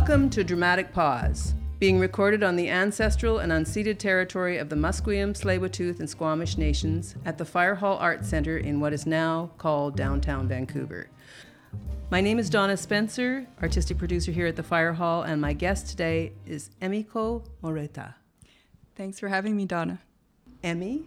Welcome to Dramatic Pause, being recorded on the ancestral and unceded territory of the Musqueam, Tsleil-Waututh, and Squamish nations at the Firehall Arts Centre in what is now called downtown Vancouver. My name is Donna Spencer, artistic producer here at the Firehall, and my guest today is Emiko Morita. Thanks for having me, Donna. Emmy?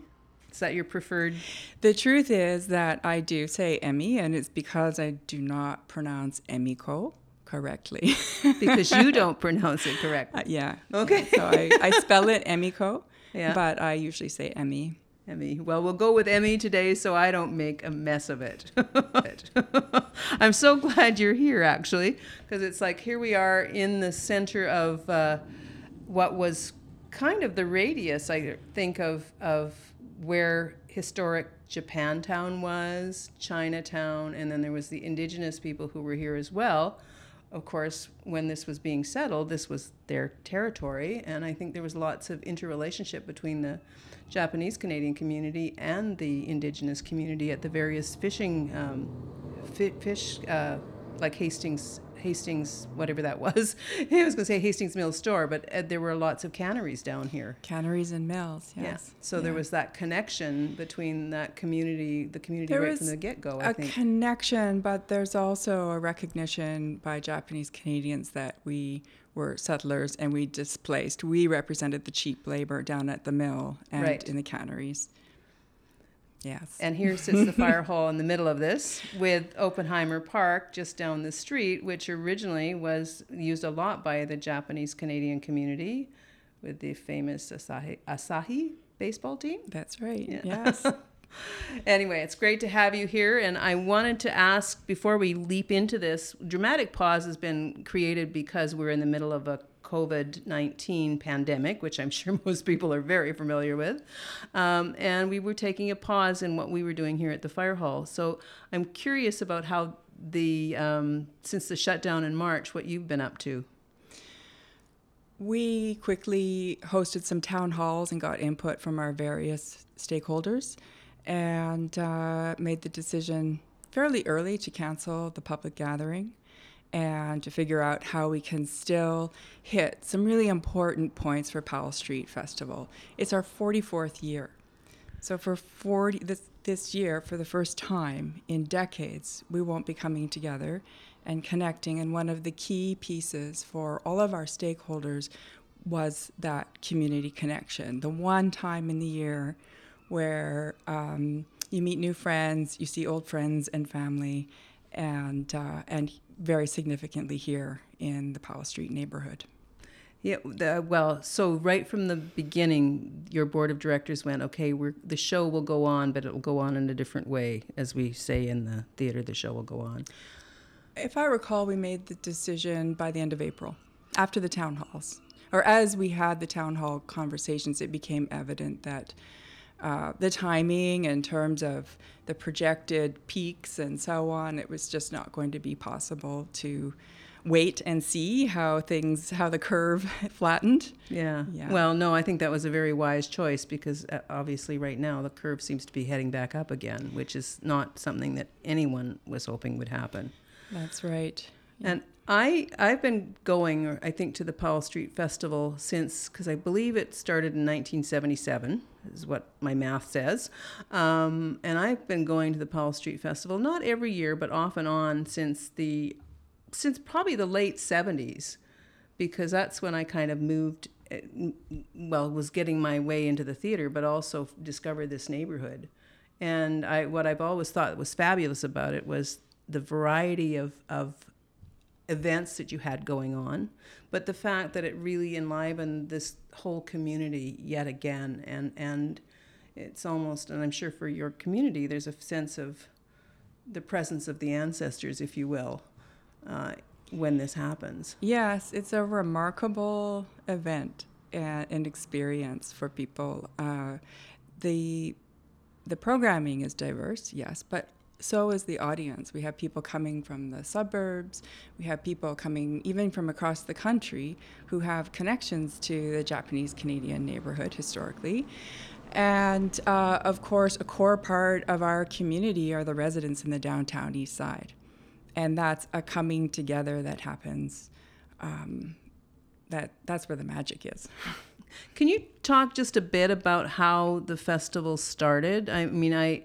Is that your preferred? The truth is that I do say Emmy, and it's because I do not pronounce Emiko correctly. because you don't pronounce it correctly. Uh, yeah. Okay. so I, I spell it Emiko, Yeah. but I usually say Emmy. Emmy. Well, we'll go with Emmy today so I don't make a mess of it. I'm so glad you're here, actually, because it's like here we are in the center of uh, what was kind of the radius, I think, of, of where historic Japantown was, Chinatown, and then there was the indigenous people who were here as well. Of course, when this was being settled, this was their territory, and I think there was lots of interrelationship between the Japanese Canadian community and the indigenous community at the various fishing um, fi- fish, uh, like Hastings, Hastings, whatever that was. I was going to say Hastings Mill Store, but uh, there were lots of canneries down here. Canneries and mills, yes. Yeah. So there was that connection between that community, the community There right from the get go. I a think. A connection, but there's also a recognition by Japanese Canadians that we were settlers and we displaced. We represented the cheap labor down at the mill and Right. in the canneries. Yes. And here sits the fire hall in the middle of this with Oppenheimer Park just down the street, which originally was used a lot by the Japanese Canadian community with the famous Asahi, Asahi baseball team. That's right. Yeah. Yes. Anyway, it's great to have you here. And I wanted to ask before we leap into this dramatic pause has been created because we're in the middle of a COVID 19 pandemic, which I'm sure most people are very familiar with. Um, and we were taking a pause in what we were doing here at the fire hall. So I'm curious about how the, um, since the shutdown in March, what you've been up to. We quickly hosted some town halls and got input from our various stakeholders and uh, made the decision fairly early to cancel the public gathering and to figure out how we can still hit some really important points for Powell Street Festival. It's our 44th year. So for 40 this this year for the first time in decades we won't be coming together and connecting and one of the key pieces for all of our stakeholders was that community connection. The one time in the year where um, you meet new friends, you see old friends and family, and uh, and very significantly here in the Powell Street neighborhood. Yeah, the, well, so right from the beginning, your board of directors went, okay, we're, the show will go on, but it will go on in a different way. As we say in the theater, the show will go on. If I recall, we made the decision by the end of April, after the town halls. Or as we had the town hall conversations, it became evident that uh, the timing in terms of the projected peaks and so on, it was just not going to be possible to wait and see how things, how the curve flattened. Yeah. Yeah. Well, no, I think that was a very wise choice because uh, obviously right now the curve seems to be heading back up again, which is not something that anyone was hoping would happen. That's right. And I I've been going, I think, to the Powell Street Festival since because I believe it started in 1977, is what my math says. Um, and I've been going to the Powell Street Festival not every year, but off and on since the since probably the late 70s, because that's when I kind of moved. eh, Well, was getting my way into the theater, but also discovered this neighborhood. And I, what I've always thought was fabulous about it was the variety of, of events that you had going on, but the fact that it really enlivened this whole community yet again. And, and it's almost, and I'm sure for your community, there's a sense of the presence of the ancestors, if you will, uh, when this happens. Yes, it's a remarkable event and, and experience for people. Uh, the the programming is diverse, yes, but so is the audience. We have people coming from the suburbs. We have people coming even from across the country who have connections to the Japanese Canadian neighborhood historically. And uh, of course, a core part of our community are the residents in the downtown east side. And that's a coming together that happens um, that that's where the magic is. Can you talk just a bit about how the festival started? I mean, I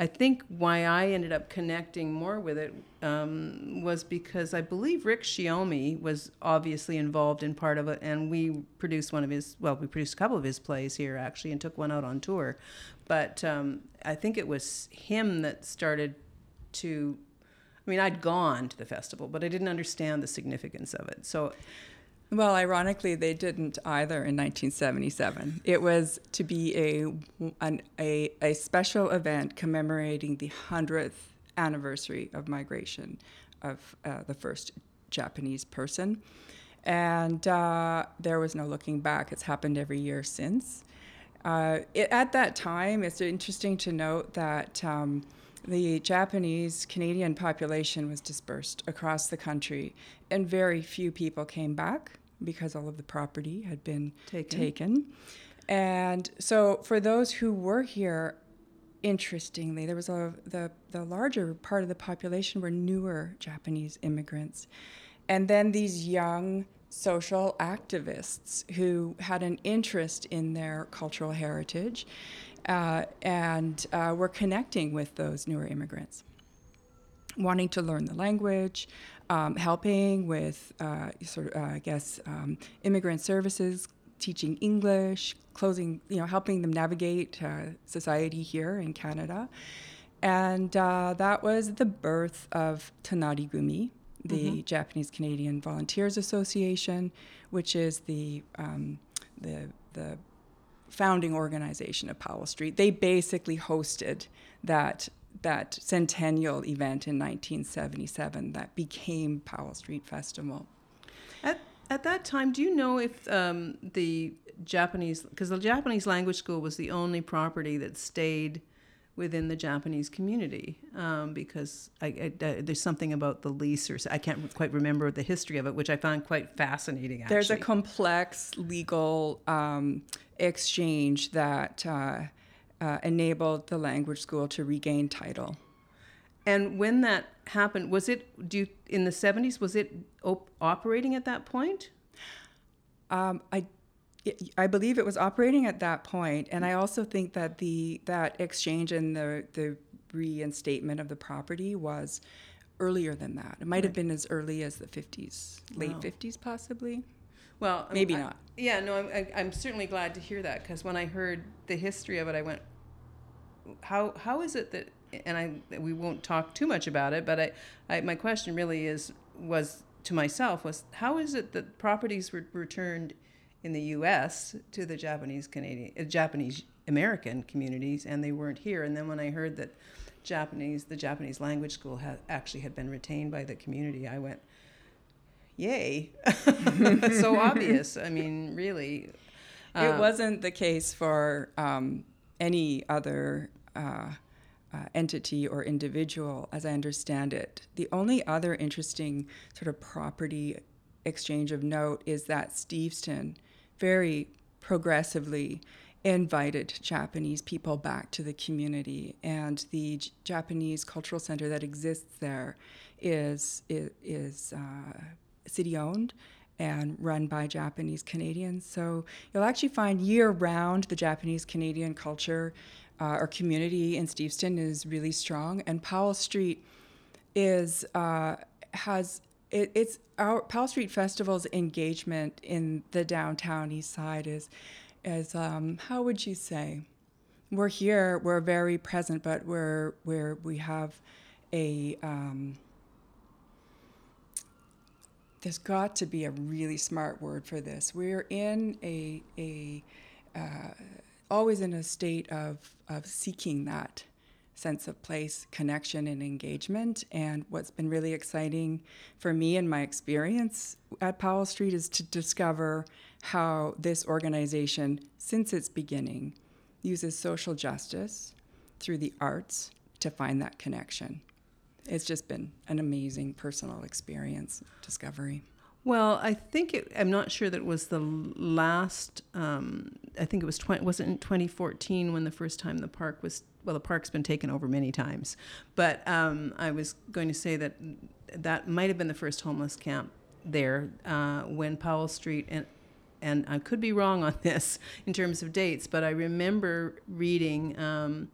I think why I ended up connecting more with it um, was because I believe Rick Shiomi was obviously involved in part of it, and we produced one of his. Well, we produced a couple of his plays here actually, and took one out on tour. But um, I think it was him that started to. I mean, I'd gone to the festival, but I didn't understand the significance of it. So well, ironically, they didn't either in 1977. It was to be a, an, a, a special event commemorating the 100th anniversary of migration of uh, the first Japanese person. And uh, there was no looking back. It's happened every year since. Uh, it, at that time, it's interesting to note that um, the Japanese Canadian population was dispersed across the country, and very few people came back because all of the property had been taken. taken. And so, for those who were here, interestingly, there was a the the larger part of the population were newer Japanese immigrants, and then these young social activists who had an interest in their cultural heritage, uh, and uh, were connecting with those newer immigrants, wanting to learn the language, um, helping with uh, sort of, uh, I guess, um, immigrant services, teaching English, closing, you know, helping them navigate uh, society here in Canada. And uh, that was the birth of Tonari Gumi, the mm-hmm. Japanese Canadian Volunteers Association, which is the, um, the, the founding organization of Powell Street. They basically hosted that that centennial event in 1977 that became Powell Street Festival. At, at that time, do you know if um, the Japanese, because the Japanese language school was the only property that stayed within the Japanese community, um, because I, I, I, there's something about the lease, or I can't quite remember the history of it, which I found quite fascinating. Actually. There's a complex legal um, exchange that. Uh, uh, enabled the language school to regain title. And when that happened, was it do you, in the 70s? Was it op- operating at that point? Um, I I believe it was operating at that point, and I also think that the that exchange and the the reinstatement of the property was earlier than that. It might right. have been as early as the 50s, late wow. 50s, possibly. Well, maybe I, not. Yeah, no, I'm, I, am i am certainly glad to hear that because when I heard the history of it, I went, how how is it that and I we won't talk too much about it, but I, I my question really is was to myself was how is it that properties were returned in the U.S. to the Japanese Canadian uh, Japanese American communities and they weren't here, and then when I heard that Japanese the Japanese language school had actually had been retained by the community, I went, yay! so obvious. I mean, really. Uh, it wasn't the case for um, any other uh, uh, entity or individual, as I understand it. The only other interesting sort of property exchange of note is that Steveston very progressively invited Japanese people back to the community, and the J- Japanese cultural center that exists there is is, is uh, city owned and run by Japanese Canadians. So you'll actually find year round the Japanese Canadian culture uh, our community in Steveston is really strong, and Powell Street is uh, has it, it's our Powell Street Festival's engagement in the downtown East Side is is um, how would you say we're here we're very present, but we're where we have a um, there's got to be a really smart word for this. We're in a a uh, always in a state of, of seeking that sense of place, connection, and engagement. And what's been really exciting for me and my experience at Powell Street is to discover how this organization, since its beginning, uses social justice through the arts to find that connection. It's just been an amazing personal experience, discovery. Well, I think it, I'm not sure that it was the last. Um, I think it was 20, wasn't in 2014 when the first time the park was. Well, the park's been taken over many times, but um, I was going to say that that might have been the first homeless camp there uh, when Powell Street and and I could be wrong on this in terms of dates, but I remember reading um,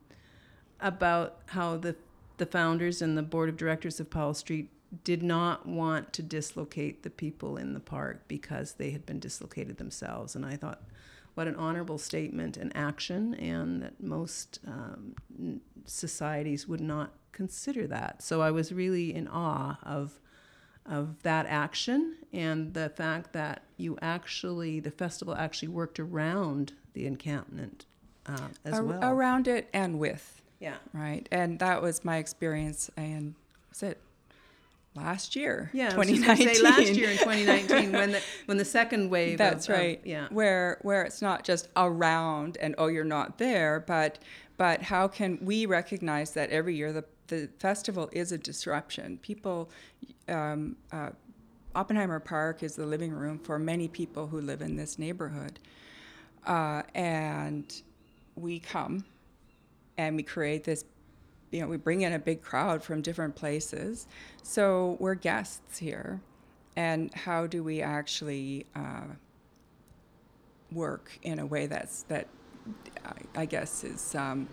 about how the the founders and the board of directors of Powell Street did not want to dislocate the people in the park because they had been dislocated themselves. And I thought, what an honorable statement and action, and that most um, societies would not consider that. So I was really in awe of of that action and the fact that you actually the festival actually worked around the encampment uh, as Ar- well. Around it and with. Yeah. Right. And that was my experience. And was it last year? Yeah, 2019. Say last year in 2019 when the when the second wave. That's of, right. Of, yeah. Where where it's not just around and oh you're not there, but but how can we recognize that every year the the festival is a disruption. People, um, uh, Oppenheimer Park is the living room for many people who live in this neighborhood, uh, and we come and we create this you know, we bring in a big crowd from different places. So we're guests here. And how do we actually uh, work in a way that's, that I, I guess is, um,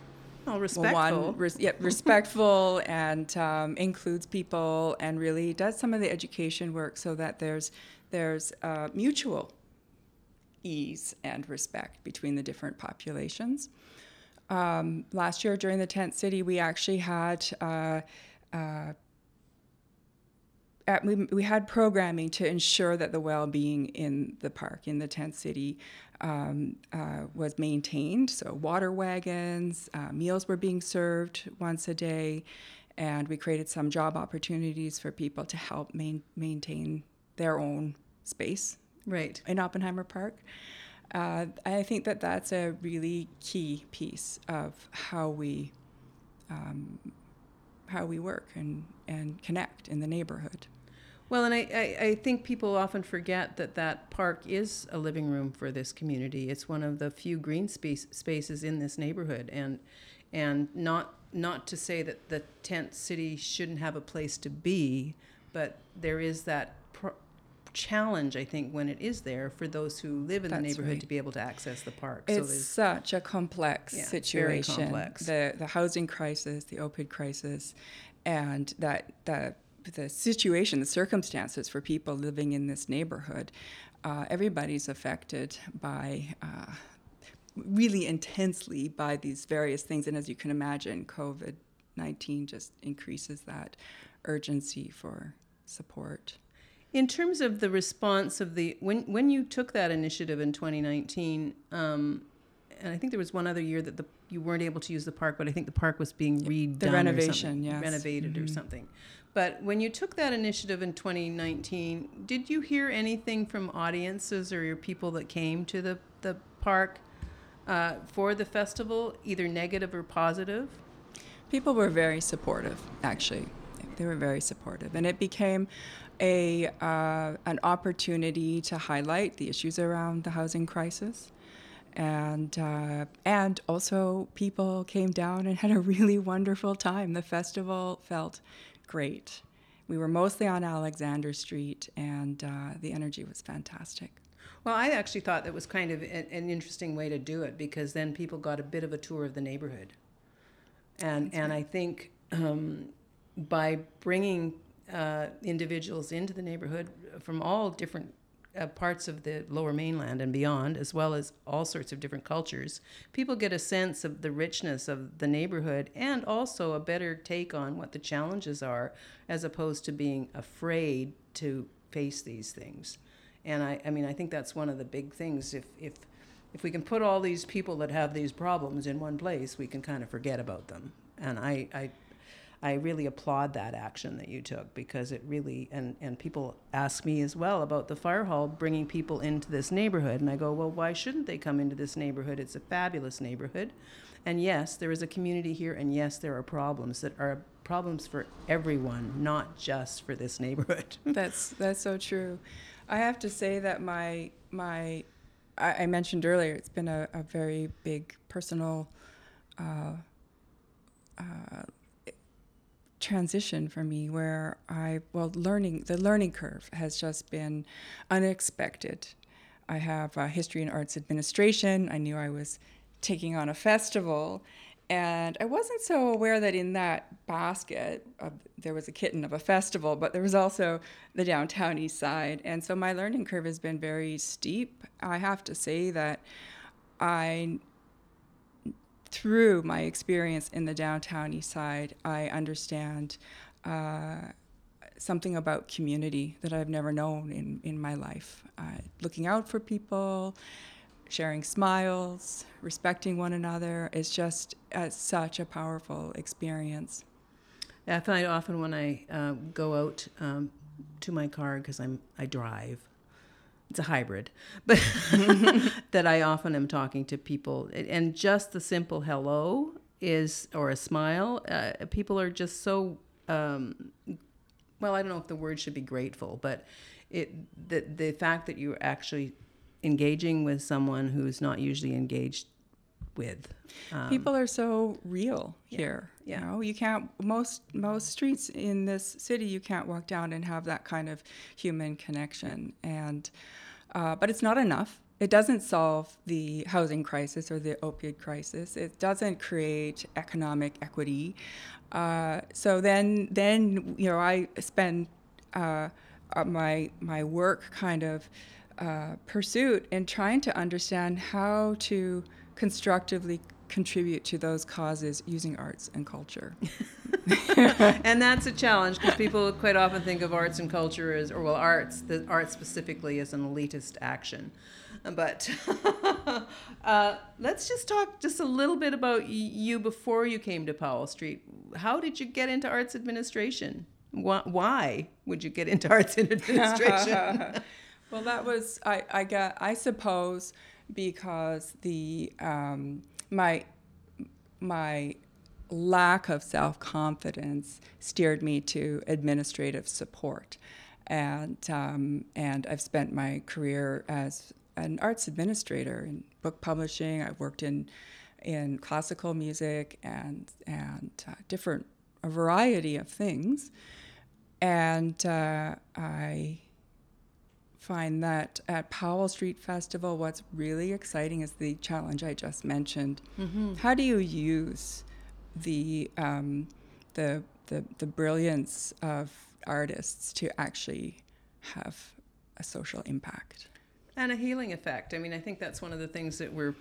well, respectful. One, res, yeah, respectful and um, includes people and really does some of the education work so that there's, there's uh, mutual ease and respect between the different populations. Um, last year during the tent city, we actually had uh, uh, at, we, we had programming to ensure that the well-being in the park in the tent city um, uh, was maintained. So water wagons, uh, meals were being served once a day, and we created some job opportunities for people to help main, maintain their own space. Right in Oppenheimer Park. Uh, I think that that's a really key piece of how we um, how we work and, and connect in the neighborhood. Well, and I, I, I, think people often forget that that park is a living room for this community. It's one of the few green space, spaces in this neighborhood, and and not not to say that the tent city shouldn't have a place to be, but there is that challenge, I think, when it is there for those who live in That's the neighborhood right. to be able to access the park. It's so such a complex yeah, situation. Complex. The the housing crisis, the opioid crisis, and that the the situation, the circumstances for people living in this neighborhood. Uh, everybody's affected by. Uh, really intensely by these various things and as you can imagine covid-19 just increases that urgency for support in terms of the response of the when when you took that initiative in 2019, um, and I think there was one other year that the you weren't able to use the park, but I think the park was being redone, the renovation, yes, renovated mm-hmm. or something. But when you took that initiative in 2019, did you hear anything from audiences or your people that came to the the park uh, for the festival, either negative or positive? People were very supportive, actually. They were very supportive, and it became a uh, an opportunity to highlight the issues around the housing crisis, and uh, and also people came down and had a really wonderful time. The festival felt great. We were mostly on Alexander Street, and uh, the energy was fantastic. Well, I actually thought that was kind of an, an interesting way to do it because then people got a bit of a tour of the neighborhood, and That's and right. I think um, by bringing uh, individuals into the neighborhood from all different uh, parts of the lower mainland and beyond, as well as all sorts of different cultures, people get a sense of the richness of the neighborhood and also a better take on what the challenges are, as opposed to being afraid to face these things. And I, I mean, I think that's one of the big things. If, if, if we can put all these people that have these problems in one place, we can kind of forget about them. And I, I I really applaud that action that you took because it really and and people ask me as well about the fire hall bringing people into this neighborhood. And I go well why shouldn't they come into this neighborhood? It's a fabulous neighborhood. And yes there is a community here and yes there are problems that are problems for everyone not just for this neighborhood. That's that's so true. I have to say that my my I, I mentioned earlier it's been a, a very big personal uh, uh, transition for me where I, well, learning, the learning curve has just been unexpected. I have a history and arts administration. I knew I was taking on a festival. And I wasn't so aware that in that basket, there was a kitten of a festival, but there was also the downtown east side. And so my learning curve has been very steep. I have to say that I through my experience in the downtown east side, I understand uh, something about community that I've never known in, in my life. Uh, looking out for people, sharing smiles, respecting one another is just uh, such a powerful experience. I find often when I uh, go out um, to my car because I'm I drive, it's a hybrid, but that I often am talking to people, and just the simple hello is or a smile. Uh, people are just so um, well. I don't know if the word should be grateful, but it the the fact that you're actually engaging with someone who's not usually engaged with. Um, People are so real here. Yeah. You know, you can't most most streets in this city you can't walk down and have that kind of human connection. And uh, but it's not enough. It doesn't solve the housing crisis or the opioid crisis. It doesn't create economic equity. Uh, so then, then you know, I spend uh, uh my my work kind of uh, pursuit in trying to understand how to constructively contribute to those causes using arts and culture. and that's a challenge because people quite often think of arts and culture as, or well, arts, the art specifically as an elitist action. But uh, let's just talk just a little bit about you before you came to Powell Street. How did you get into arts administration? Why would you get into arts administration? well, that was I. I got. I suppose because the um, my my lack of self confidence steered me to administrative support, and um, and I've spent my career as an arts administrator in book publishing. I've worked in in classical music and and uh, different a variety of things, and uh, I find that at Powell Street Festival, what's really exciting is the challenge I just mentioned. Mm-hmm. How do you use the, um, the, the, the brilliance of artists to actually have a social impact? And a healing effect. I mean, I think that's one of the things that we're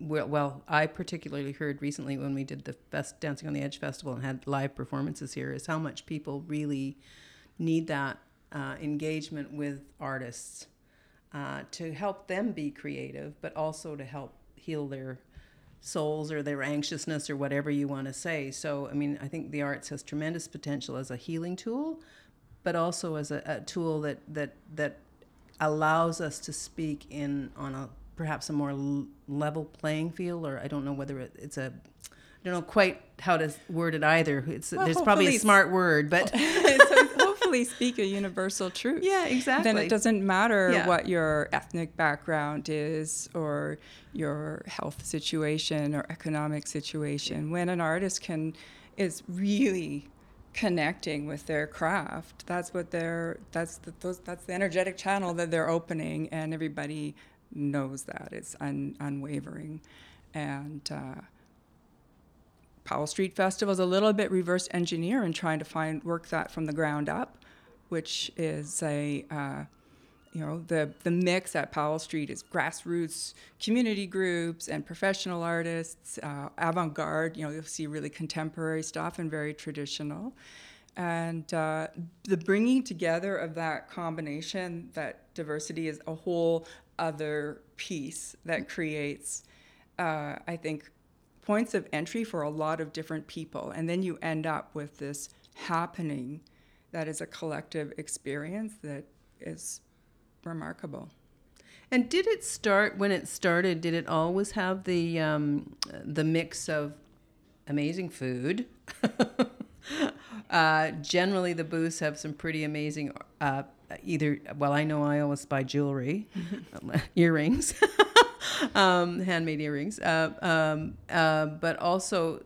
well, well, I particularly heard recently when we did the Best Dancing on the Edge festival and had live performances here is how much people really need that uh, engagement with artists uh, to help them be creative, but also to help heal their souls or their anxiousness or whatever you want to say. So, I mean, I think the arts has tremendous potential as a healing tool, but also as a, a tool that that that allows us to speak in on a perhaps a more l- level playing field, or I don't know whether it, it's a I don't know quite how to word it either. It's, well, there's probably a smart word, but speak a universal truth. Yeah, exactly. Then it doesn't matter yeah. what your ethnic background is or your health situation or economic situation. When an artist can is really connecting with their craft, that's what they're that's the those, that's the energetic channel that they're opening, and everybody knows that it's un, unwavering, and. Uh, Powell Street Festival is a little bit reverse engineer in trying to find work that from the ground up, which is a uh, you know the the mix at Powell Street is grassroots community groups and professional artists, uh, avant-garde. You know you'll see really contemporary stuff and very traditional, and uh, the bringing together of that combination, that diversity is a whole other piece that creates, uh, I think, points of entry for a lot of different people. And then you end up with this happening that is a collective experience that is remarkable. And did it start when it started? Did it always have the um, the mix of amazing food? uh, generally, the booths have some pretty amazing. Uh, either well, I know I always buy jewelry, earrings. um, handmade earrings. Uh, um, uh, but also,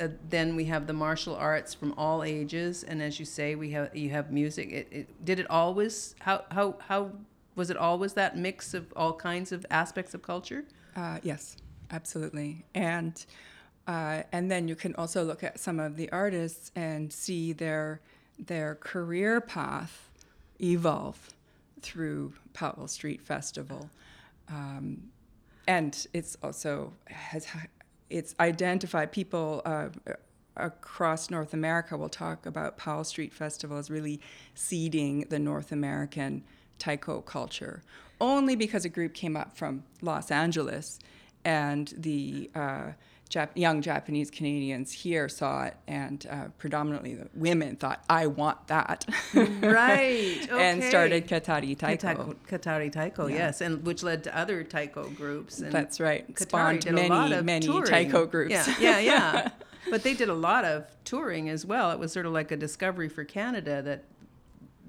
uh, then we have the martial arts from all ages, and as you say, we have you have music. It, it, did it always how how how was it always that mix of all kinds of aspects of culture? Uh, yes, absolutely, and uh, and then you can also look at some of the artists and see their their career path evolve through Powell Street Festival, um, and it's also has it's identified people uh, across North America will talk about Powell Street Festival as really seeding the North American taiko culture, only because a group came up from Los Angeles and the uh, Jap- young Japanese Canadians here saw it, and uh, predominantly the women thought, "I want that," right? Okay. and started Katari Taiko. Katari Taiko, yeah. yes, and which led to other Taiko groups. And That's right. Katari Spawned many, many touring. Taiko groups. Yeah, yeah, yeah. but they did a lot of touring as well. It was sort of like a discovery for Canada that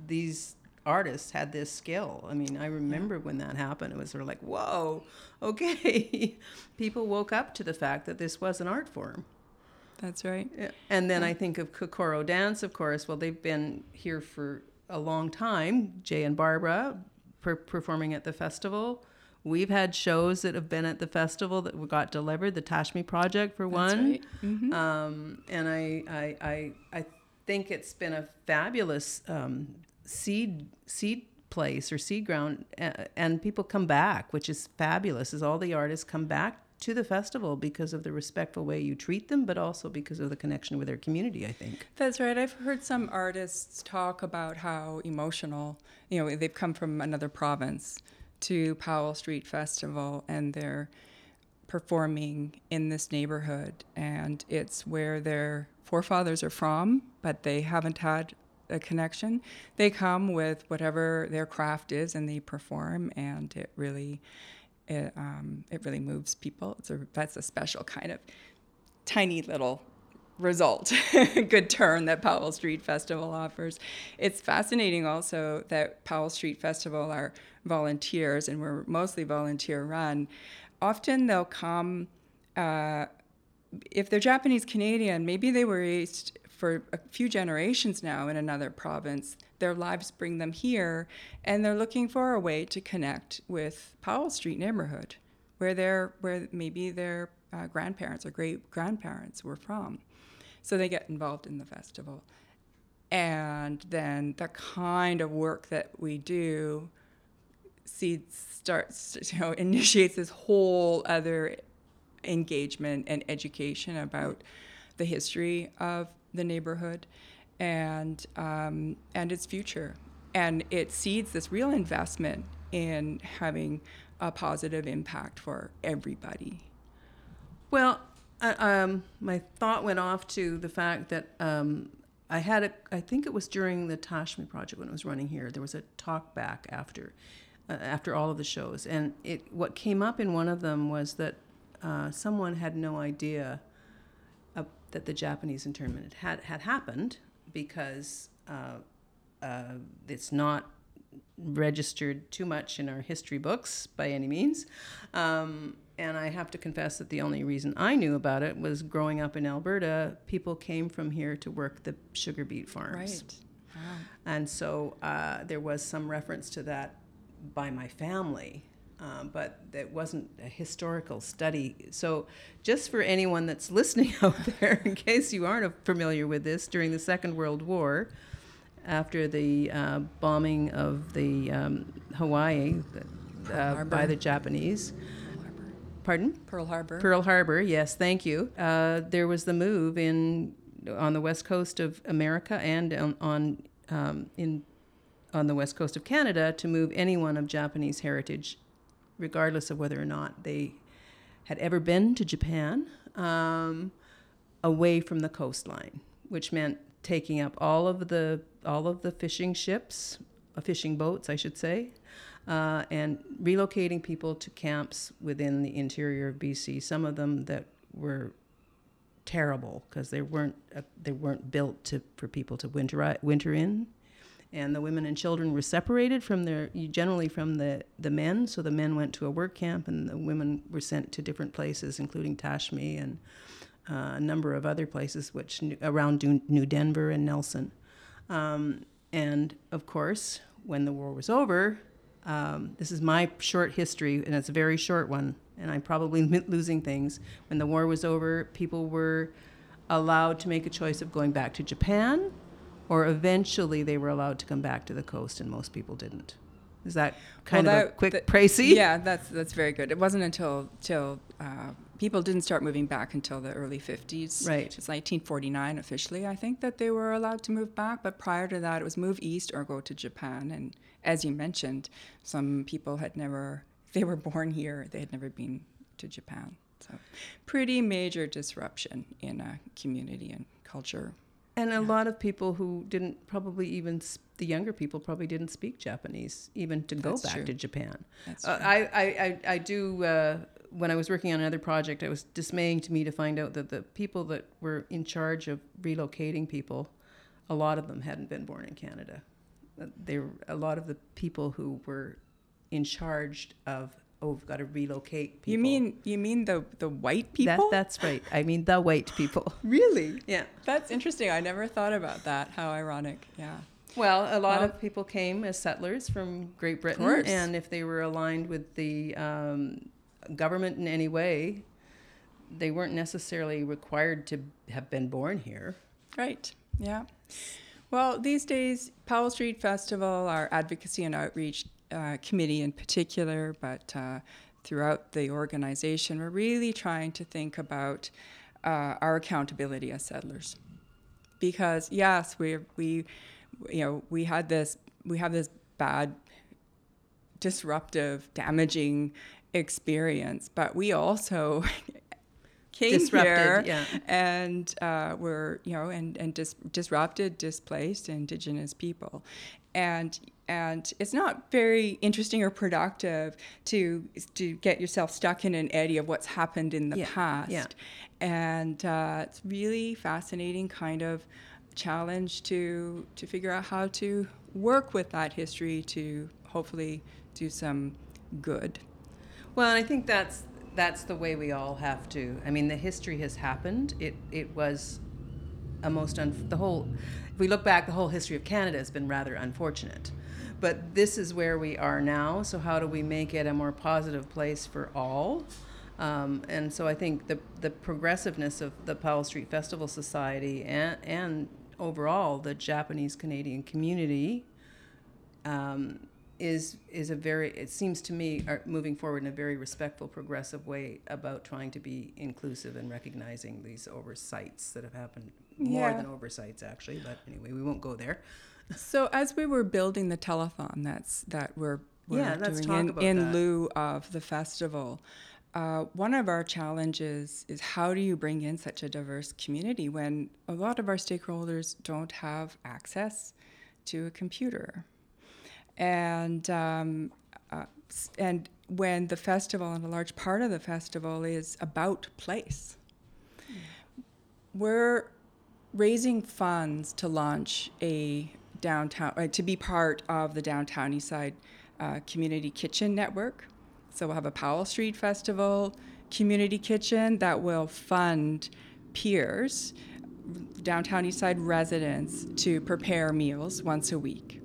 these artists had this skill. I mean, I remember when that happened. It was sort of like, whoa, okay. People woke up to the fact that this was an art form. That's right. And then yeah. I think of Kokoro Dance, of course. Well, they've been here for a long time. Jay and Barbara per- performing at the festival. We've had shows that have been at the festival that got delivered. The Tashme Project, for one. Right. Mm-hmm. Um, and I, I, I, I think it's been a fabulous um, seed seed place or seed ground uh, and people come back which is fabulous is all the artists come back to the festival because of the respectful way you treat them but also because of the connection with their community i think. That's right. I've heard some artists talk about how emotional you know they've come from another province to powell street festival and they're performing in this neighborhood and it's where their forefathers are from but they haven't had a connection. They come with whatever their craft is and they perform, and it really, it, um, it really moves people. It's a, that's a special kind of tiny little result, good turn that Powell Street Festival offers. It's fascinating also that Powell Street Festival are volunteers and we're mostly volunteer run. Often they'll come. Uh, if they're Japanese Canadian, maybe they were raised for a few generations now in another province. Their lives bring them here, and they're looking for a way to connect with Powell Street neighborhood, where their where maybe their uh, grandparents or great grandparents were from. So they get involved in the festival, and then the kind of work that we do seeds starts you know initiates this whole other engagement and education about the history of the neighborhood and um, and its future. And it seeds this real investment in having a positive impact for everybody. Well, um, my thought went off to the fact that um, I had a, I think it was during the Tashme project when it was running here. There was a talk back after, uh, after all of the shows, and it what came up in one of them was that uh, someone had no idea that the Japanese internment had, had happened because uh, uh, it's not registered too much in our history books by any means. Um, and I have to confess that the only reason I knew about it was growing up in Alberta, people came from here to work the sugar beet farms. Right. Wow. And so uh, there was some reference to that by my family um, but it wasn't a historical study. So, just for anyone that's listening out there, in case you aren't familiar with this, during the Second World War, after the uh, bombing of the um, Hawaii uh, by the Japanese. Pardon? Pearl Harbor. Pearl Harbor, yes, thank you. Uh, there was the move in on the west coast of America and on, on um, in on the west coast of Canada to move anyone of Japanese heritage regardless of whether or not they had ever been to Japan, um, away from the coastline, which meant taking up all of the all of the fishing ships, uh, fishing boats, I should say, uh, and relocating people to camps within the interior of BC. Some of them that were terrible because they weren't uh, they weren't built to for people to winter winter in and the women and children were separated from their generally from the the men so the men went to a work camp and the women were sent to different places including tashme and uh, a number of other places, which around New Denver and Nelson. Um, and of course, when the war was over, um, this is my short history, and it's a very short one, and I'm probably losing things. When the war was over, people were allowed to make a choice of going back to Japan, or eventually they were allowed to come back to the coast, and most people didn't. Is that kind well, of that, a quick that, précis? Yeah, that's that's very good. It wasn't until till uh, people didn't start moving back until the early 50s. Right. It's 1949 officially, I think, that they were allowed to move back. But prior to that, it was move east or go to Japan. And as you mentioned, some people had never, they were born here, they had never been to Japan. So, pretty major disruption in a community and culture and a lot of people who didn't probably even the younger people probably didn't speak Japanese even to go That's back true. to Japan. Uh, I, I, I, I do. Uh, when I was working on another project, it was dismaying to me to find out that the people that were in charge of relocating people, a lot of them hadn't been born in Canada. They were, a lot of the people who were in charge of oh, we've got to relocate people. You mean you mean the the white people? That, that's right. I mean the white people. really? Yeah. That's interesting. I never thought about that. How ironic. Yeah. Well, a lot well, of people came as settlers from Great Britain, and if they were aligned with the um, government in any way, they weren't necessarily required to have been born here. Right. Yeah. Well, these days, Powell Street Festival, our advocacy and outreach uh, committee in particular, but uh, throughout the organization, we're really trying to think about uh, our accountability as settlers. Because yes, we we you know we had this we have this bad, disruptive, damaging experience, but we also came disrupted, here yeah. and uh, were you know and and dis- disrupted, displaced Indigenous people, and and it's not very interesting or productive to to get yourself stuck in an eddy of what's happened in the yeah, past. Yeah. And uh, it's really fascinating kind of challenge to to figure out how to work with that history to hopefully do some good. Well, and I think that's that's the way we all have to. I mean, the history has happened. It it was a most un- the whole. If we look back, the whole history of Canada has been rather unfortunate. But this is where we are now. So how do we make it a more positive place for all? Um, and so I think the the progressiveness of the Powell Street Festival Society and and overall the Japanese Canadian community um, is is a very it seems to me are moving forward in a very respectful progressive way about trying to be inclusive and recognizing these oversights that have happened more Yeah. than oversights actually but anyway we won't go there So as we were building the telethon, that's that we're, we're Yeah, let's doing talk in, about in lieu of the festival. Uh, one of our challenges is how do you bring in such a diverse community when a lot of our stakeholders don't have access to a computer, and um, uh, and when the festival and a large part of the festival is about place, we're raising funds to launch a downtown uh, to be part of the downtown eastside uh, community kitchen network. So we'll have a powell street festival community kitchen that will fund peers downtown eastside residents to prepare meals once a week.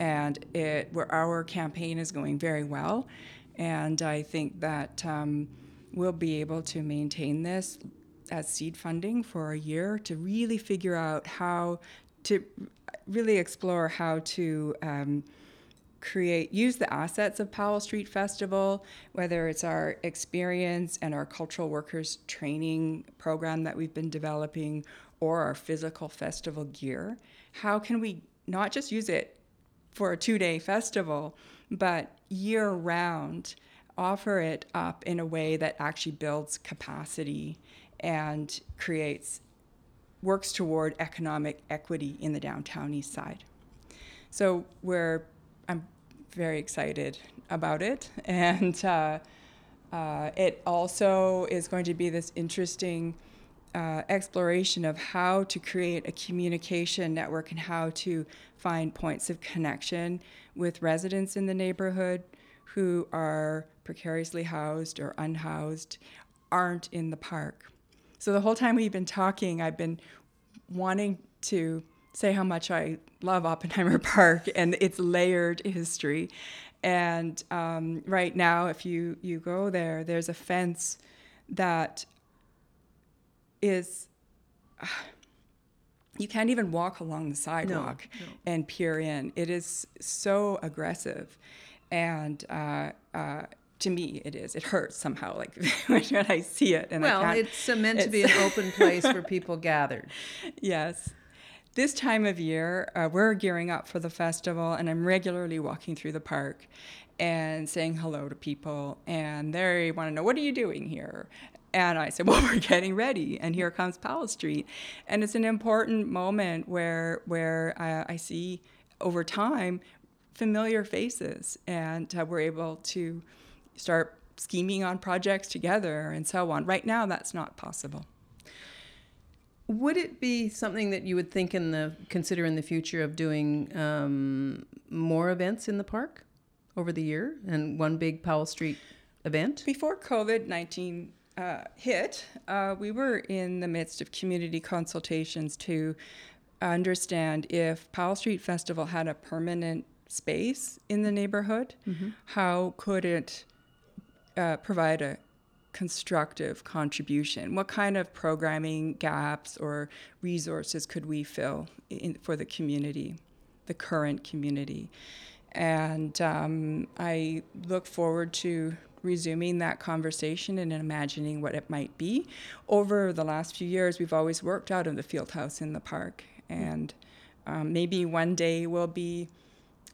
And it where our campaign is going very well. And i think that um, we'll be able to maintain this as seed funding for a year to really figure out how to really explore how to um, create use the assets of Powell Street Festival, whether it's our experience and our cultural workers training program that we've been developing or our physical festival gear. How can we not just use it for a two-day festival, but year round offer it up in a way that actually builds capacity and creates works toward economic equity in the downtown east side. So we're I'm very excited about it, and uh, uh, it also is going to be this interesting uh, exploration of how to create a communication network and how to find points of connection with residents in the neighborhood who are precariously housed or unhoused, aren't in the park So the whole time we've been talking, I've been wanting to say how much I love Oppenheimer Park and its layered history. And um, right now, if you, you go there, there's a fence that is. Uh, you can't even walk along the sidewalk no, no. and peer in. It is so aggressive. And uh, uh, to me, it is. It hurts somehow, like when I see it. And well, it's meant to be an open place where people gathered. Yes. This time of year, uh, we're gearing up for the festival, and I'm regularly walking through the park and saying hello to people. And they want to know, what are you doing here? And I said, Well, we're getting ready, and here comes Powell Street. And it's an important moment where, where I, I see over time familiar faces, and uh, we're able to start scheming on projects together and so on. Right now, that's not possible. Would it be something that you would think in the consider in the future of doing um, more events in the park over the year and one big Powell Street event? Before COVID 19 uh, hit, uh, we were in the midst of community consultations to understand if Powell Street Festival had a permanent space in the neighborhood, mm-hmm. how could it uh, provide a constructive contribution? What kind of programming gaps or resources could we fill in, for the community, the current community? And um, I look forward to resuming that conversation and imagining what it might be. Over the last few years, we've always worked out of the field house in the park, and um, maybe one day we'll be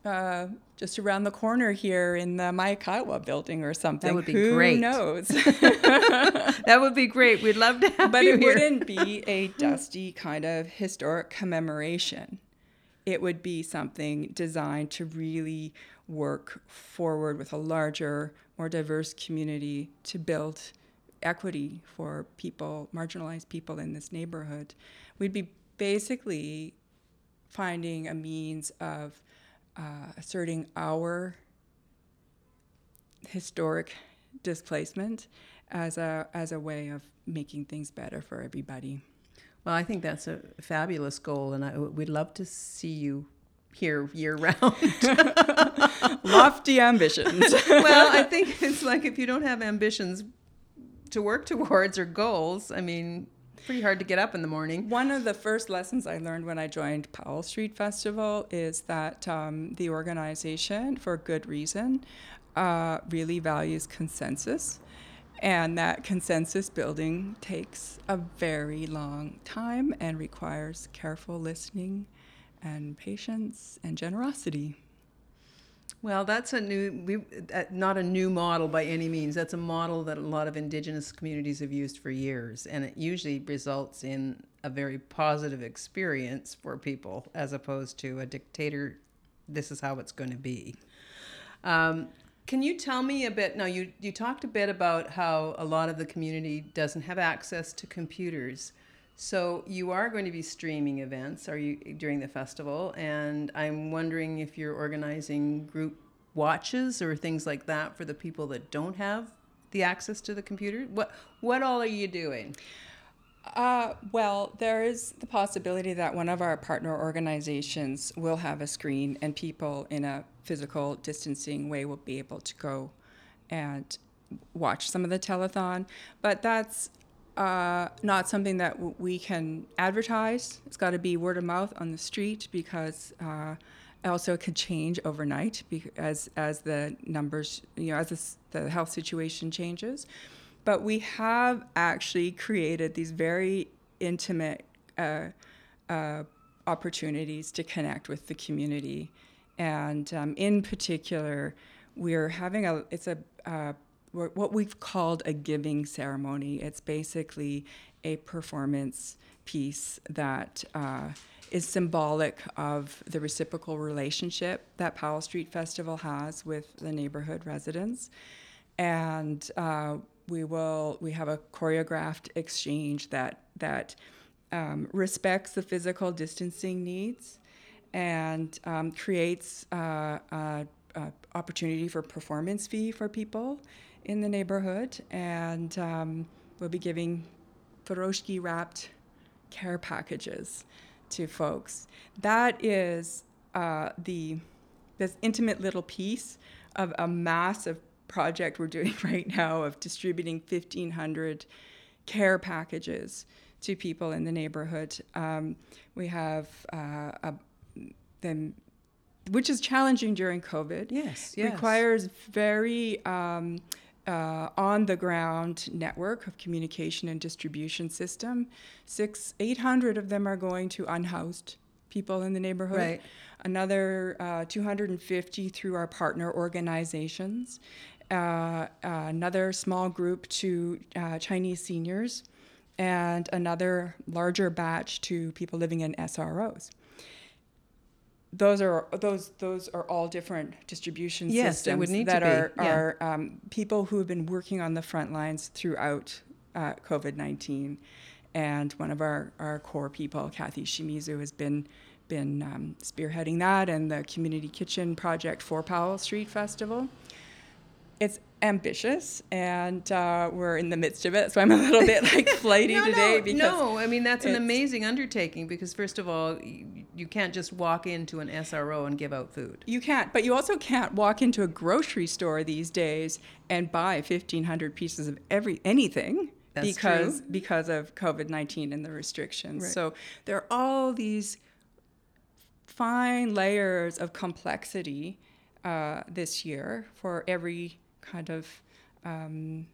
uh, just around the corner here in the Maikawa building or something. That would be Who great. Who knows? that would be great. We'd love to have but you it here. wouldn't be a dusty kind of historic commemoration. It would be something designed to really work forward with a larger, more diverse community to build equity for people, marginalized people in this neighborhood. We'd be basically finding a means of uh, asserting our historic displacement as a as a way of making things better for everybody. Well, I think that's a fabulous goal, and I, we'd love to see you here year round. Lofty ambitions. well, I think it's like if you don't have ambitions to work towards or goals, I mean, pretty hard to get up in the morning. One of the first lessons I learned when I joined Powell Street Festival is that um, the organization, for good reason, uh, really values consensus. And that consensus building takes a very long time and requires careful listening and patience and generosity. Well, that's a new, we, uh, not a new model by any means. That's a model that a lot of Indigenous communities have used for years, and it usually results in a very positive experience for people, as opposed to a dictator. This is how it's going to be. Um, can you tell me a bit? Now, you you talked a bit about how a lot of the community doesn't have access to computers. So you are going to be streaming events, are you during the festival? And I'm wondering if you're organizing group watches or things like that for the people that don't have the access to the computer. What what all are you doing? Uh, well, there is the possibility that one of our partner organizations will have a screen, and people in a physical distancing way will be able to go and watch some of the telethon. But that's uh, not something that w- we can advertise. It's got to be word of mouth on the street because uh, also it could change overnight as as the numbers, you know, as the health situation changes. But we have actually created these very intimate uh, uh opportunities to connect with the community, and um, in particular, we're having a it's a uh, what we've called a giving ceremony. It's basically a performance piece that uh, is symbolic of the reciprocal relationship that Powell Street Festival has with the neighborhood residents. And uh, we will we have a choreographed exchange that that um, respects the physical distancing needs and um, creates uh, opportunity for performance fee for people in the neighborhood, and um, we'll be giving furoshiki wrapped care packages to folks. That is uh, the this intimate little piece of a massive project we're doing right now of distributing 1,500 care packages to people in the neighborhood. Um, we have uh, a, them, which is challenging during COVID. Yes, yes. Requires very um, uh, on the ground network of communication and distribution system. Six, 800 of them are going to unhoused people in the neighborhood. Right. Another uh, 250 through our partner organizations. Uh, uh, another small group to uh, Chinese seniors, and another larger batch to people living in SROs those are those those are all different distribution Yes, systems they would need to that be, are yeah. are um, people who have been working on the front lines throughout uh, COVID nineteen, and one of our, our core people, Kathy Shimizu, has been been um, spearheading that and the community kitchen project for Powell Street Festival. It's ambitious, and uh, we're in the midst of it, so I'm a little bit like flighty no, today no, because no. I mean that's an amazing undertaking because first of all, you, you can't just walk into an SRO and give out food. You can't, but you also can't walk into a grocery store these days and buy 1,500 pieces of every anything That's because true. because of COVID 19 and the restrictions. Right. So there are all these fine layers of complexity uh, this year for every kind of um,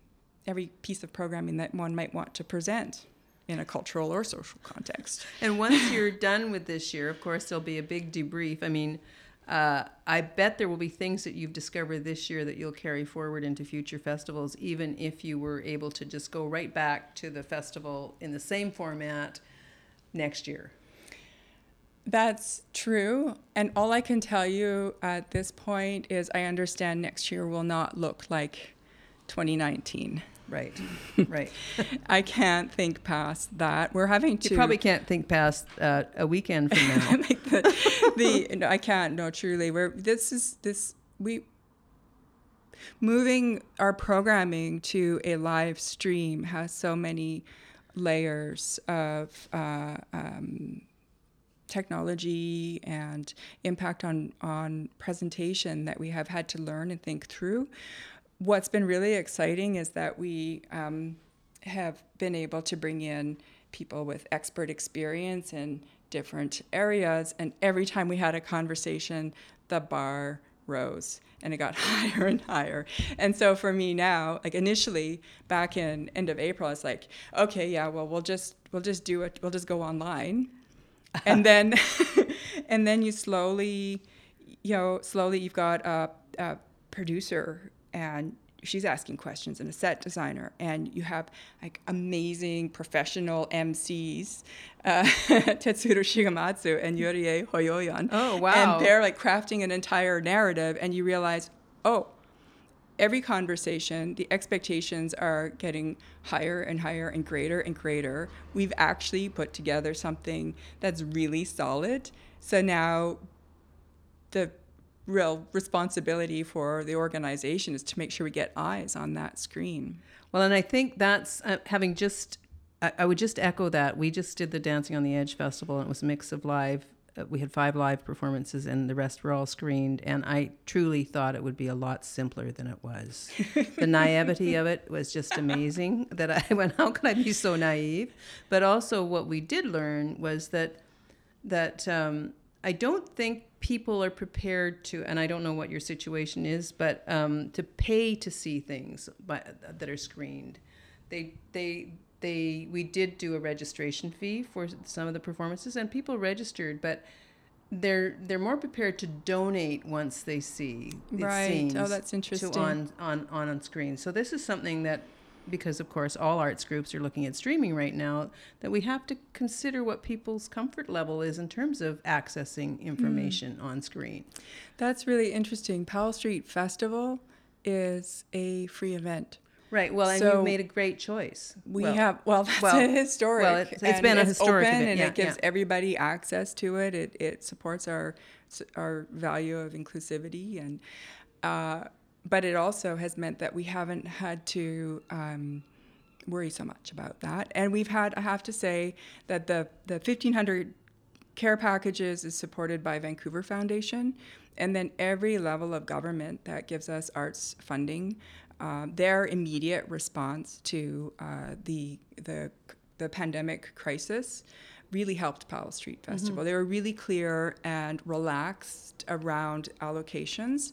every piece of programming that one might want to present in a cultural or social context. And once you're done with this year, of course, there'll be a big debrief. I mean, uh, I bet there will be things that you've discovered this year that you'll carry forward into future festivals, even if you were able to just go right back to the festival in the same format next year. That's true. And all I can tell you at this point is I understand next year will not look like 2019. Right, right. I can't think past that. We're having to You probably can't think past uh, a weekend from now. like the, the no, I can't. No, truly, we're this is this we moving our programming to a live stream has so many layers of uh, um, technology and impact on on presentation that we have had to learn and think through. What's been really exciting is that we um, have been able to bring in people with expert experience in different areas, and every time we had a conversation, the bar rose and it got higher and higher. And so for me now, like initially back in end of April, it's like, okay, yeah, well we'll just we'll just do it, we'll just go online and then and then you slowly you know slowly you've got a, a producer and she's asking questions and a set designer and you have like amazing professional MCs uh, Tetsuro Shigematsu and Yurie Hoyoyan Oh, wow. and they're like crafting an entire narrative and you realize oh every conversation, the expectations are getting higher and higher and greater and greater. We've actually put together something that's really solid. So now the real responsibility for the organization is to make sure we get eyes on that screen. Well, and I think that's uh, having just, I, I would just echo that. We just did the Dancing on the Edge festival, and it was a mix of live. Uh, we had five live performances, and the rest were all screened. And I truly thought it would be a lot simpler than it was. the naivety of it was just amazing. That I went, how can I be so naive? But also, what we did learn was that that um, I don't think people are prepared to, and I don't know what your situation is, but um, to pay to see things by, that are screened. They they they we did do a registration fee for some of the performances, and people registered, but they're they're more prepared to donate once they see it Right. seems, Oh, that's to interesting. on on on on screen. So this is something that because of course all arts groups are looking at streaming right now that we have to consider what people's comfort level is in terms of accessing hmm. information on screen. That's really interesting. Powell Street Festival is a free event. Right. Well, and So- you made a great choice. We Well, have well, that's well, historic. well, it's- it's and been a historic open event, and yeah, it gives yeah. everybody access to it. It it supports our our value of inclusivity and. Uh, but it also has meant that we haven't had to um, worry so much about that. And we've had, I have to say, that the, the 1,500 care packages is supported by Vancouver Foundation. And then every level of government that gives us arts funding, uh, their immediate response to uh, the, the, the pandemic crisis really helped Powell Street Festival. Mm-hmm. They were really clear and relaxed around allocations.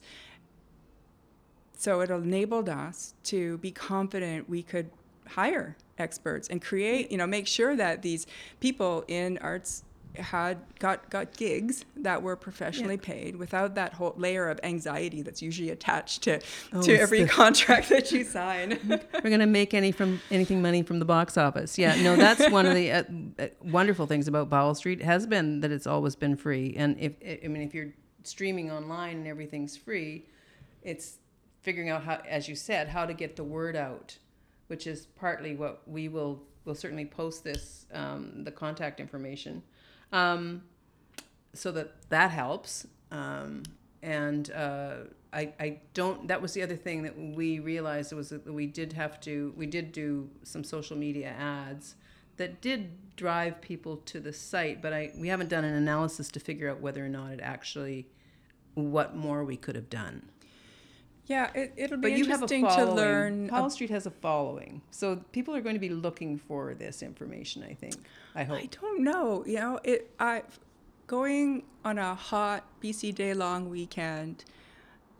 So it enabled us to be confident we could hire experts and create, you know, make sure that these people in arts had got got gigs that were professionally yeah. paid without that whole layer of anxiety that's usually attached to oh, to every the... contract that you sign. We're going to make any from anything money from the box office. Yeah, no, that's one of the uh, uh, wonderful things about Powell Street has been that it's always been free. And if I mean if you're streaming online and everything's free, it's figuring out how as you said how to get the word out which is partly what we will will certainly post this um, the contact information um, so that that helps. Um, and uh, I, I don't that was the other thing that we realized was that we did have to we did do some social media ads that did drive people to the site but I we haven't done an analysis to figure out whether or not it actually what more we could have done yeah, it, it'll be but interesting to learn. Powell Street has a following, so people are going to be looking for this information. I think. I hope. I don't know. You know, it. I going on a hot BC day long weekend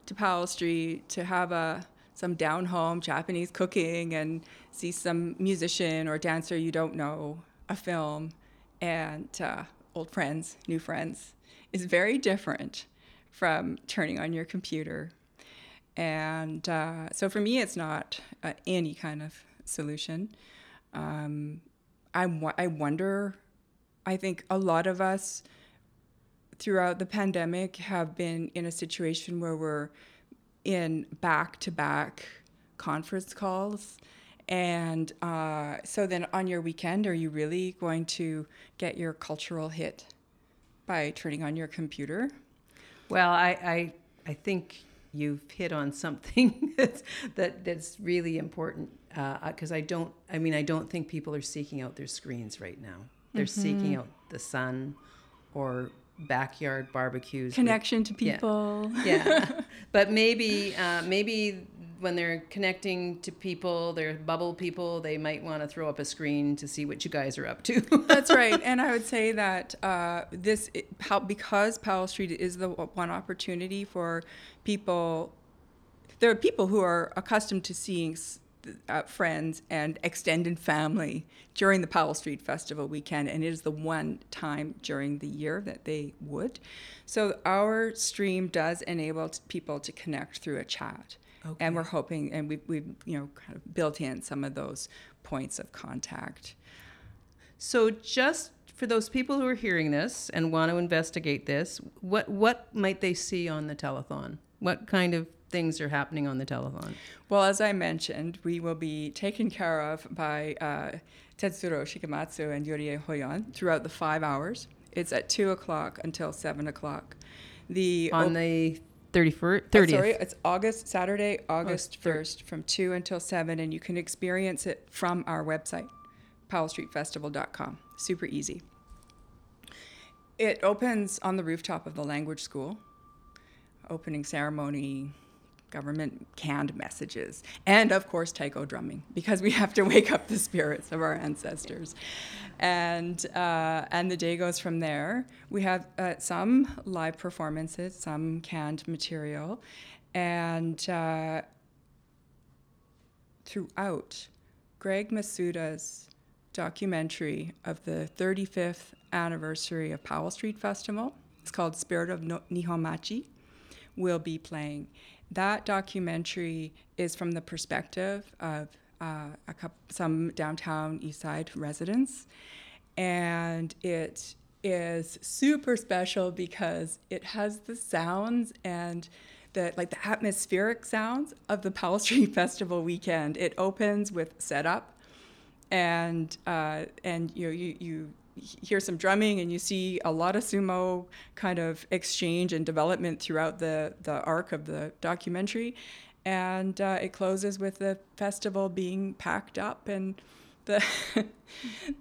to Powell Street to have a some down home Japanese cooking and see some musician or dancer you don't know, a film, and uh, old friends, new friends, is very different from turning on your computer and uh, so for me, it's not uh, any kind of solution. Um, I, I wonder, I think a lot of us throughout the pandemic have been in a situation where we're in back to back conference calls. And uh, so then on your weekend, are you really going to get your cultural hit by turning on your computer? Well, I, I, I think you've hit on something that's, that that's really important because uh, I don't I mean I don't think people are seeking out their screens right now. They're mm-hmm. seeking out the sun or backyard barbecues connection with, to people yeah, yeah. but maybe uh, maybe when they're connecting to people, they're bubble people, they might want to throw up a screen to see what you guys are up to. That's right. And I would say that uh, this, because Powell Street is the one opportunity for people, there are people who are accustomed to seeing uh, friends and extended family during the Powell Street Festival weekend, and it is the one time during the year that they would. So our stream does enable people to connect through a chat. Okay. And we're hoping, and we've, we've, you know, kind of built in some of those points of contact. So just for those people who are hearing this and want to investigate this, what what might they see on the telethon? What kind of things are happening on the telethon? Well, as I mentioned, we will be taken care of by uh, Tetsuro Shigematsu and Yorie Hoyon throughout the five hours. It's at two o'clock until seven o'clock. The on op- the 31st, 30th. sorry, it's August, Saturday, August 1st from 2 until 7, and you can experience it from our website, powellstreetfestival.com. Super easy. It opens on the rooftop of the language school. Opening ceremony, government canned messages, and of course taiko drumming because we have to wake up the spirits of our ancestors. And uh, and the day goes from there. We have uh, some live performances, some canned material, and uh, throughout, Greg Masuda's documentary of the 35th anniversary of Powell Street Festival. It's called Spirit of Nihonmachi. Will be playing that documentary is from the perspective of uh, couple, some downtown East Side residents, and it is super special because it has the sounds and the like the atmospheric sounds of the Powell Street Festival weekend. It opens with setup, and uh, and you know you you hear some drumming and you see a lot of sumo kind of exchange and development throughout the, the arc of the documentary. and uh, it closes with the festival being packed up and the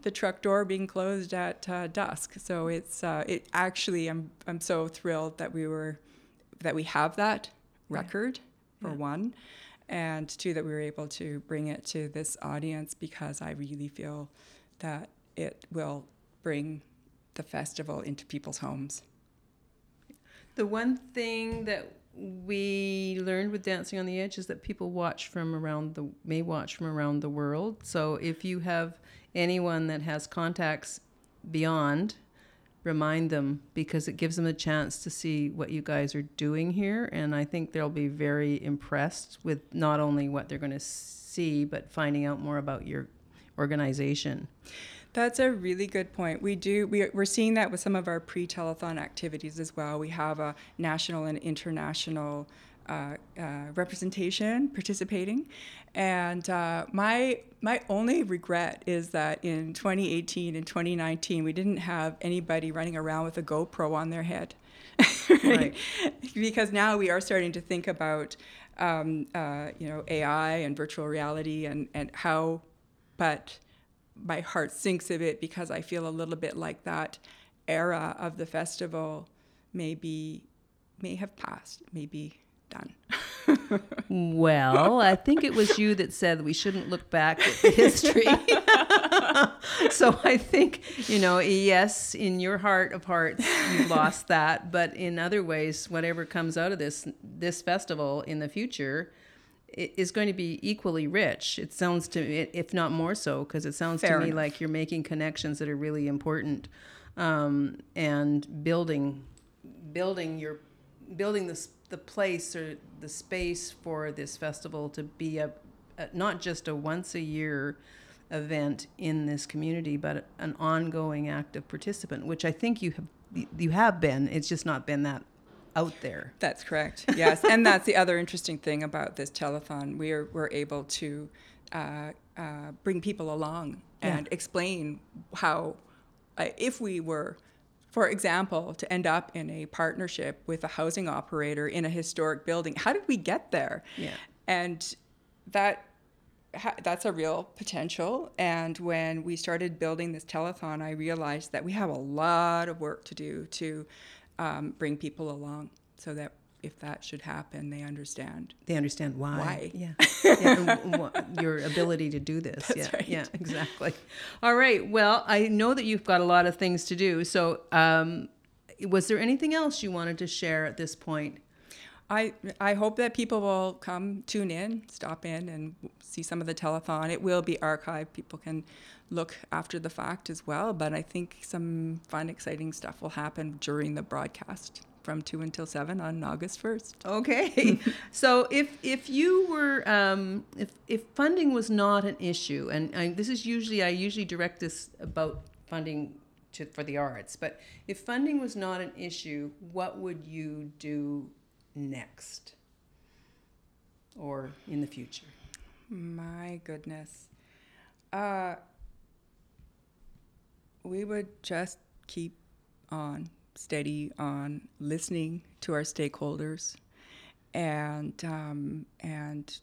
the truck door being closed at uh, dusk. So it's uh, it actually I'm I'm so thrilled that we were that we have that record for Yeah. one, and two that we were able to bring it to this audience because I really feel that it will bring the festival into people's homes. The one thing that we learned with Dancing on the Edge is that people watch from around the may watch from around the world. So if you have anyone that has contacts beyond, remind them because it gives them a chance to see what you guys are doing here and I think they'll be very impressed with not only what they're going to see but finding out more about your organization. That's a really good point. We do. We, we're seeing that with some of our pre-telethon activities as well. We have a national and international uh, uh, representation participating, and uh, my my only regret is that in 2018 and 2019 we didn't have anybody running around with a GoPro on their head, Right. because now we are starting to think about um, uh, you know AI and virtual reality and and how, but my heart sinks a bit because I feel a little bit like that era of the festival maybe may have passed, maybe done. Well, I think it was you that said we shouldn't look back at history. so I think, you know, yes, in your heart of hearts, you've lost that. But in other ways, whatever comes out of this this festival in the future is going to be equally rich. It sounds to me, if not more so, because it sounds Fair to me enough. like you're making connections that are really important um, and building building your building this the place or the space for this festival to be a, a not just a once a year event in this community but an ongoing active participant which i think you have you have been it's just not been that out there That's correct. Yes, and that's the other interesting thing about this telethon. We're we're able to uh, uh, bring people along Yeah. and explain how, uh, if we were, for example, to end up in a partnership with a housing operator in a historic building, how did we get there? Yeah. and that that's a real potential. And when we started building this telethon, I realized that we have a lot of work to do to um, bring people along, so that if that should happen, they understand. they understand why. Why? Yeah. yeah your ability to do this. That's yeah. right. Yeah, exactly. All right. Well, I know that you've got a lot of things to do. So, um, was there anything else you wanted to share at this point? I I hope that people will come tune in, stop in, and see some of the telethon. It will be archived. People can look after the fact as well. But I think some fun, exciting stuff will happen during the broadcast from two until seven on August first. Okay. so if if you were um, if if funding was not an issue, and I, this is usually I usually direct this about funding to for the arts, but if funding was not an issue, what would you do next, or in the future? My goodness. Uh, we would just keep on, steady on listening to our stakeholders and, um, and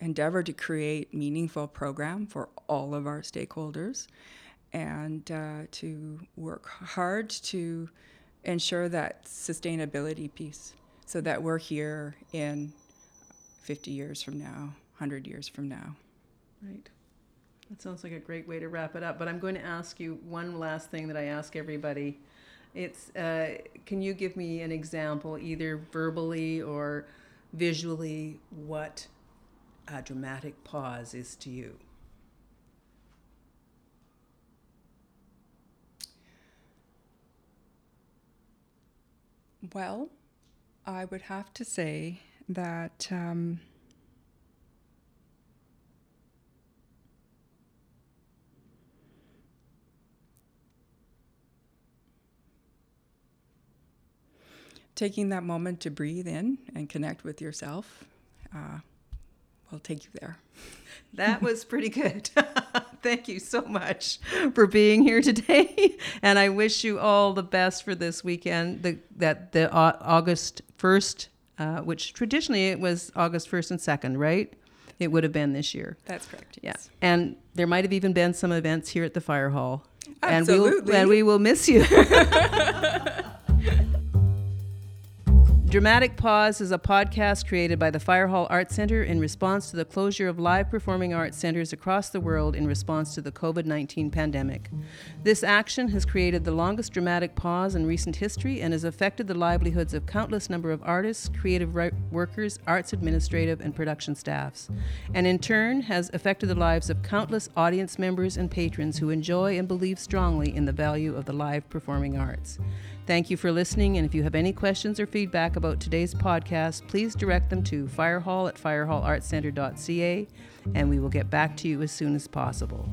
endeavor to create meaningful program for all of our stakeholders and uh, to work hard to ensure that sustainability piece so that we're here in 50 years from now, 100 years from now. Right. That sounds like a great way to wrap it up. But I'm going to ask you one last thing that I ask everybody. It's uh, can you give me an example, either verbally or visually, what a dramatic pause is to you? Well, I would have to say that um, taking that moment to breathe in and connect with yourself uh, will take you there. That was pretty good. Thank you so much for being here today, and I wish you all the best for this weekend. The, that the Au- August first uh, which traditionally it was August 1st and 2nd, right? It would have been this year. That's correct. Yeah. And there might have even been some events here at the fire hall. Absolutely. And, we'll, and we will miss you. Dramatic Pause is a podcast created by the Fire Hall Art Center in response to the closure of live performing arts centers across the world in response to the COVID 19 pandemic. This action has created the longest dramatic pause in recent history and has affected the livelihoods of countless number of artists, creative workers, arts administrative, and production staffs, and in turn has affected the lives of countless audience members and patrons who enjoy and believe strongly in the value of the live performing arts. Thank you for listening, and if you have any questions or feedback about today's podcast, please direct them to firehall at firehallartcenter.ca, and we will get back to you as soon as possible.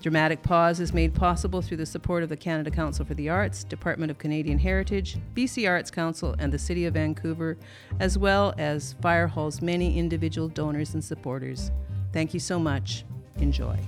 Dramatic Pause is made possible through the support of the Canada Council for the Arts, Department of Canadian Heritage, BC Arts Council, and the City of Vancouver, as well as Firehall's many individual donors and supporters. Thank you so much. Enjoy.